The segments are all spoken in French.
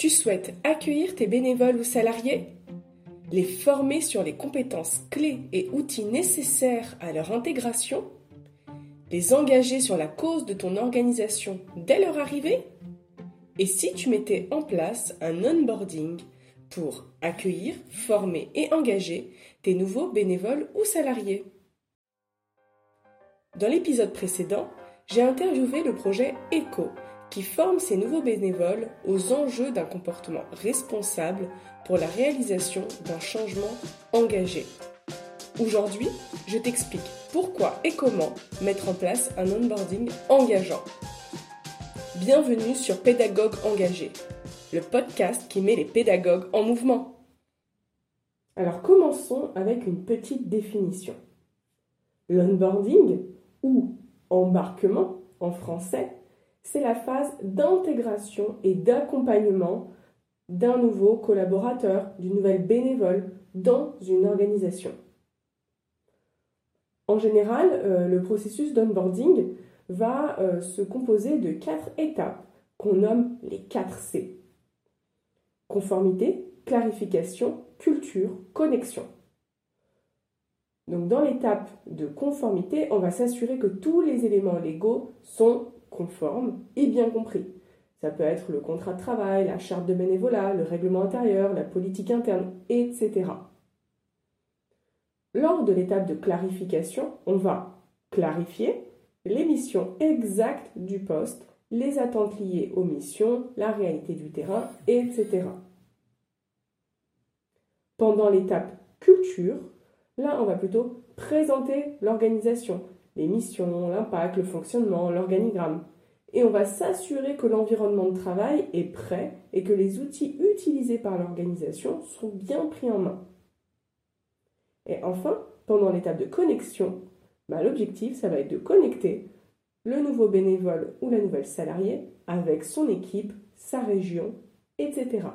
Tu souhaites accueillir tes bénévoles ou salariés? Les former sur les compétences clés et outils nécessaires à leur intégration? Les engager sur la cause de ton organisation dès leur arrivée? Et si tu mettais en place un onboarding pour accueillir, former et engager tes nouveaux bénévoles ou salariés? Dans l'épisode précédent, j'ai interviewé le projet ECO qui forme ces nouveaux bénévoles aux enjeux d'un comportement responsable pour la réalisation d'un changement engagé. Aujourd'hui, je t'explique pourquoi et comment mettre en place un onboarding engageant. Bienvenue sur Pédagogue engagé, le podcast qui met les pédagogues en mouvement. Alors commençons avec une petite définition. L'onboarding, ou embarquement en français, c'est la phase d'intégration et d'accompagnement d'un nouveau collaborateur, d'une nouvelle bénévole dans une organisation. En général, euh, le processus d'onboarding va euh, se composer de quatre étapes qu'on nomme les 4 C. Conformité, clarification, culture, connexion. Donc dans l'étape de conformité, on va s'assurer que tous les éléments légaux sont conforme et bien compris. Ça peut être le contrat de travail, la charte de bénévolat, le règlement intérieur, la politique interne, etc. Lors de l'étape de clarification, on va clarifier les missions exactes du poste, les attentes liées aux missions, la réalité du terrain, etc. Pendant l'étape culture, là on va plutôt présenter l'organisation, les missions, l'impact, le fonctionnement, l'organigramme. Et on va s'assurer que l'environnement de travail est prêt et que les outils utilisés par l'organisation sont bien pris en main. Et enfin, pendant l'étape de connexion, bah, l'objectif, ça va être de connecter le nouveau bénévole ou la nouvelle salariée avec son équipe, sa région, etc.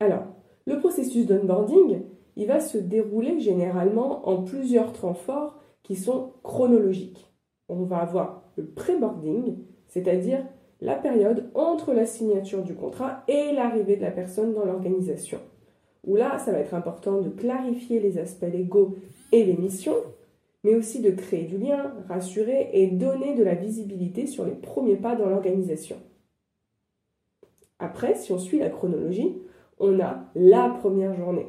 Alors, le processus d'onboarding, il va se dérouler généralement en plusieurs temps forts qui sont chronologiques. On va avoir le pré-boarding, c'est-à-dire la période entre la signature du contrat et l'arrivée de la personne dans l'organisation. Où là, ça va être important de clarifier les aspects légaux et les missions, mais aussi de créer du lien, rassurer et donner de la visibilité sur les premiers pas dans l'organisation. Après, si on suit la chronologie, on a la première journée,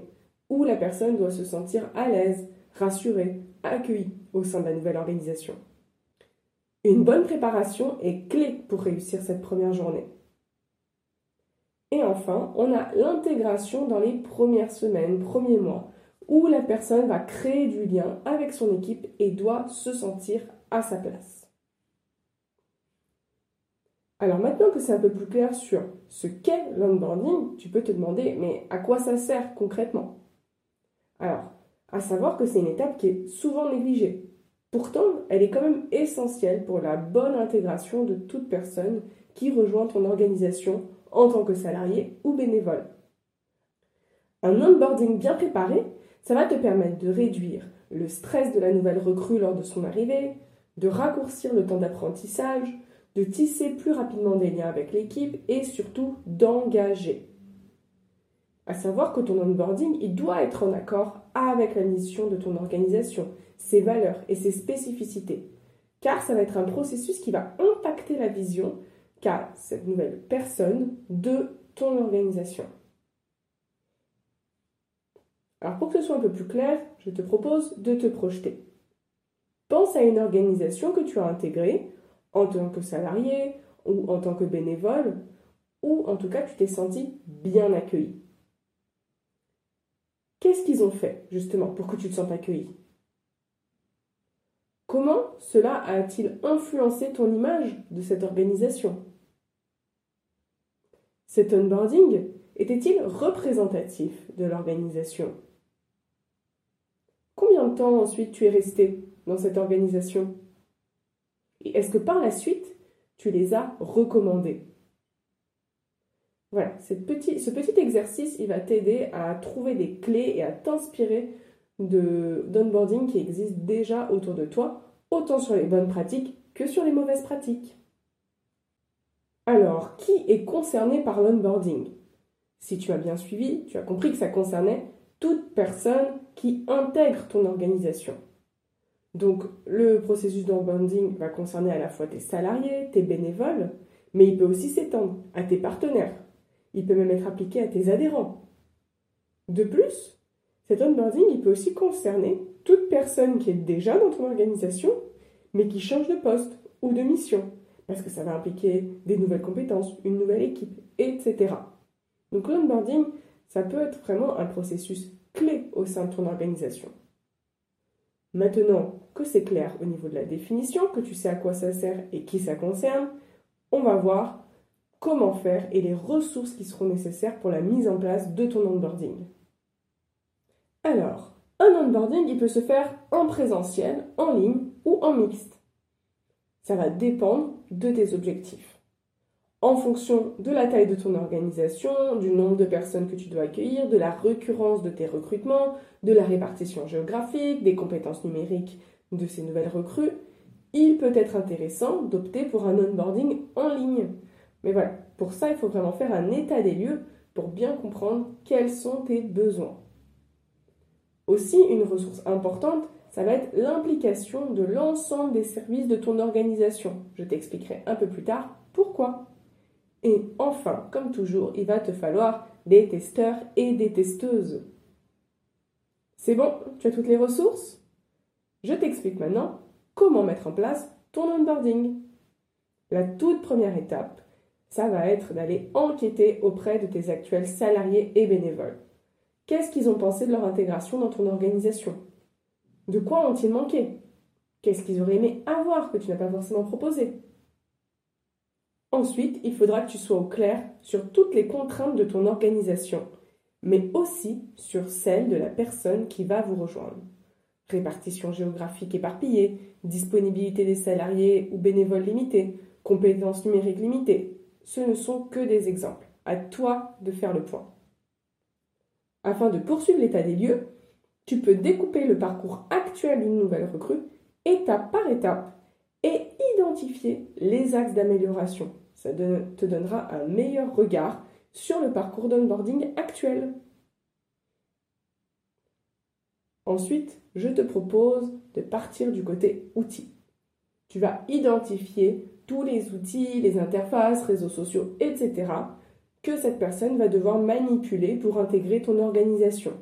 où la personne doit se sentir à l'aise, rassurée, accueillie au sein de la nouvelle organisation. Une bonne préparation est clé pour réussir cette première journée. Et enfin, on a l'intégration dans les premières semaines, premiers mois, où la personne va créer du lien avec son équipe et doit se sentir à sa place. Alors maintenant que c'est un peu plus clair sur ce qu'est l'onboarding, tu peux te demander mais à quoi ça sert concrètement? Alors, à savoir que c'est une étape qui est souvent négligée. Pourtant, elle est quand même essentielle pour la bonne intégration de toute personne qui rejoint ton organisation en tant que salarié ou bénévole. Un onboarding bien préparé, ça va te permettre de réduire le stress de la nouvelle recrue lors de son arrivée, de raccourcir le temps d'apprentissage, de tisser plus rapidement des liens avec l'équipe et surtout d'engager. À savoir que ton onboarding, il doit être en accord avec la mission de ton organisation, ses valeurs et ses spécificités. Car ça va être un processus qui va impacter la vision qu'a cette nouvelle personne de ton organisation. Alors pour que ce soit un peu plus clair, je te propose de te projeter. Pense à une organisation que tu as intégrée en tant que salarié ou en tant que bénévole, ou en tout cas tu t'es senti bien accueilli. Qu'est-ce qu'ils ont fait, justement, pour que tu te sentes accueilli Comment cela a-t-il influencé ton image de cette organisation? Cet onboarding était-il représentatif de l'organisation? Combien de temps ensuite tu es resté dans cette organisation? Et est-ce que par la suite, tu les as recommandés? Voilà, ce petit exercice, il va t'aider à trouver des clés et à t'inspirer d'onboarding qui existent déjà autour de toi, autant sur les bonnes pratiques que sur les mauvaises pratiques. Alors, qui est concerné par l'onboarding? Si tu as bien suivi, tu as compris que ça concernait toute personne qui intègre ton organisation. Donc, le processus d'onboarding va concerner à la fois tes salariés, tes bénévoles, mais il peut aussi s'étendre à tes partenaires. Il peut même être appliqué à tes adhérents. De plus, cet onboarding, il peut aussi concerner toute personne qui est déjà dans ton organisation, mais qui change de poste ou de mission, parce que ça va impliquer des nouvelles compétences, une nouvelle équipe, etc. Donc l'onboarding, ça peut être vraiment un processus clé au sein de ton organisation. Maintenant que c'est clair au niveau de la définition, que tu sais à quoi ça sert et qui ça concerne, on va voir comment faire et les ressources qui seront nécessaires pour la mise en place de ton onboarding. Alors, un onboarding, il peut se faire en présentiel, en ligne ou en mixte. Ça va dépendre de tes objectifs. En fonction de la taille de ton organisation, du nombre de personnes que tu dois accueillir, de la récurrence de tes recrutements, de la répartition géographique, des compétences numériques de ces nouvelles recrues, il peut être intéressant d'opter pour un onboarding en ligne. Mais voilà, pour ça, il faut vraiment faire un état des lieux pour bien comprendre quels sont tes besoins. Aussi, une ressource importante, ça va être l'implication de l'ensemble des services de ton organisation. Je t'expliquerai un peu plus tard pourquoi. Et enfin, comme toujours, il va te falloir des testeurs et des testeuses. C'est bon, tu as toutes les ressources? Je t'explique maintenant comment mettre en place ton onboarding. La toute première étape, ça va être d'aller enquêter auprès de tes actuels salariés et bénévoles. Qu'est-ce qu'ils ont pensé de leur intégration dans ton organisation? De quoi ont-ils manqué? Qu'est-ce qu'ils auraient aimé avoir que tu n'as pas forcément proposé? Ensuite, il faudra que tu sois au clair sur toutes les contraintes de ton organisation, mais aussi sur celles de la personne qui va vous rejoindre. Répartition géographique éparpillée, disponibilité des salariés ou bénévoles limités, compétences numériques limitées. Ce ne sont que des exemples. À toi de faire le point. Afin de poursuivre l'état des lieux, tu peux découper le parcours actuel d'une nouvelle recrue étape par étape et identifier les axes d'amélioration. Ça te donnera un meilleur regard sur le parcours d'onboarding actuel. Ensuite, je te propose de partir du côté outils. Tu vas identifier tous les outils, les interfaces, réseaux sociaux, etc que cette personne va devoir manipuler pour intégrer ton organisation.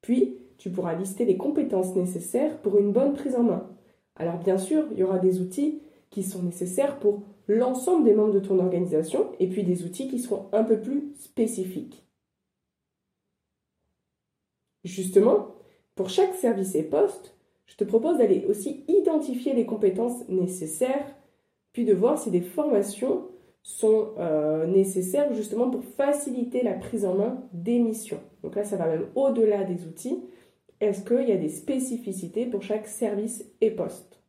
Puis, tu pourras lister les compétences nécessaires pour une bonne prise en main. Alors bien sûr, il y aura des outils qui sont nécessaires pour l'ensemble des membres de ton organisation et puis des outils qui seront un peu plus spécifiques. Justement, pour chaque service et poste, je te propose d'aller aussi identifier les compétences nécessaires, puis de voir si des formations sont euh, nécessaires justement pour faciliter la prise en main des missions. Donc là, ça va même au-delà des outils. Est-ce qu'il y a des spécificités pour chaque service et poste?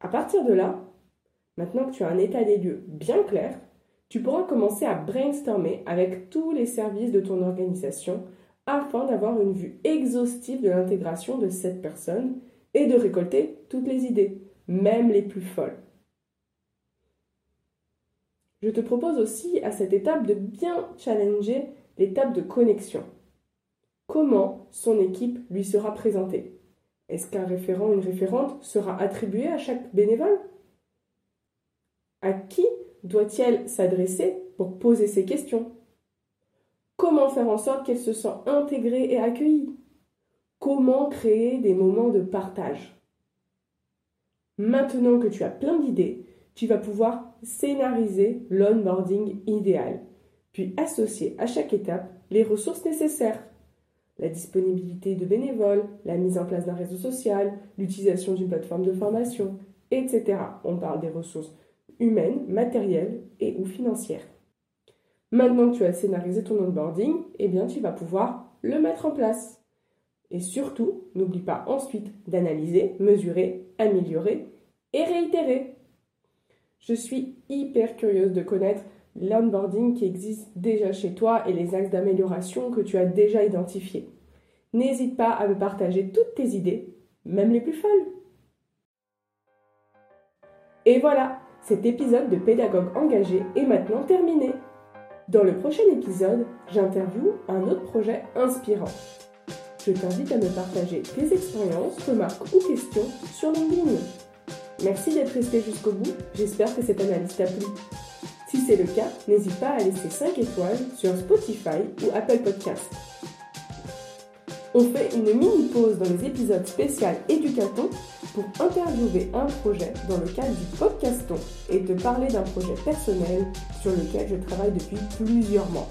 À partir de là, maintenant que tu as un état des lieux bien clair, tu pourras commencer à brainstormer avec tous les services de ton organisation afin d'avoir une vue exhaustive de l'intégration de cette personne et de récolter toutes les idées, même les plus folles. Je te propose aussi à cette étape de bien challenger l'étape de connexion. Comment son équipe lui sera présentée? Est-ce qu'un référent ou une référente sera attribué à chaque bénévole? À qui doit-elle s'adresser pour poser ses questions? Comment faire en sorte qu'elle se sent intégrée et accueillie? Comment créer des moments de partage Maintenant que tu as plein d'idées, tu vas pouvoir scénariser l'onboarding idéal, puis associer à chaque étape les ressources nécessaires. La disponibilité de bénévoles, la mise en place d'un réseau social, l'utilisation d'une plateforme de formation, etc. On parle des ressources humaines, matérielles et ou financières. Maintenant que tu as scénarisé ton onboarding, eh bien tu vas pouvoir le mettre en place. Et surtout, n'oublie pas ensuite d'analyser, mesurer, améliorer et réitérer. Je suis hyper curieuse de connaître l'onboarding qui existe déjà chez toi et les axes d'amélioration que tu as déjà identifiés. N'hésite pas à me partager toutes tes idées, même les plus folles. Et voilà, cet épisode de Pédagogue engagé est maintenant terminé. Dans le prochain épisode, j'interviewe un autre projet inspirant. Je t'invite à me partager tes expériences, remarques ou questions sur LinkedIn. Merci d'être resté jusqu'au bout, j'espère que cette analyse t'a plu. Si c'est le cas, n'hésite pas à laisser 5 étoiles sur Spotify ou Apple Podcasts. On fait une mini pause dans les épisodes spéciaux Éducaton pour interviewer un projet dans le cadre du podcaston et te parler d'un projet personnel sur lequel je travaille depuis plusieurs mois.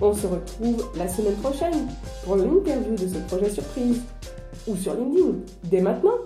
On se retrouve la semaine prochaine pour l'interview de ce projet surprise ou sur LinkedIn dès maintenant.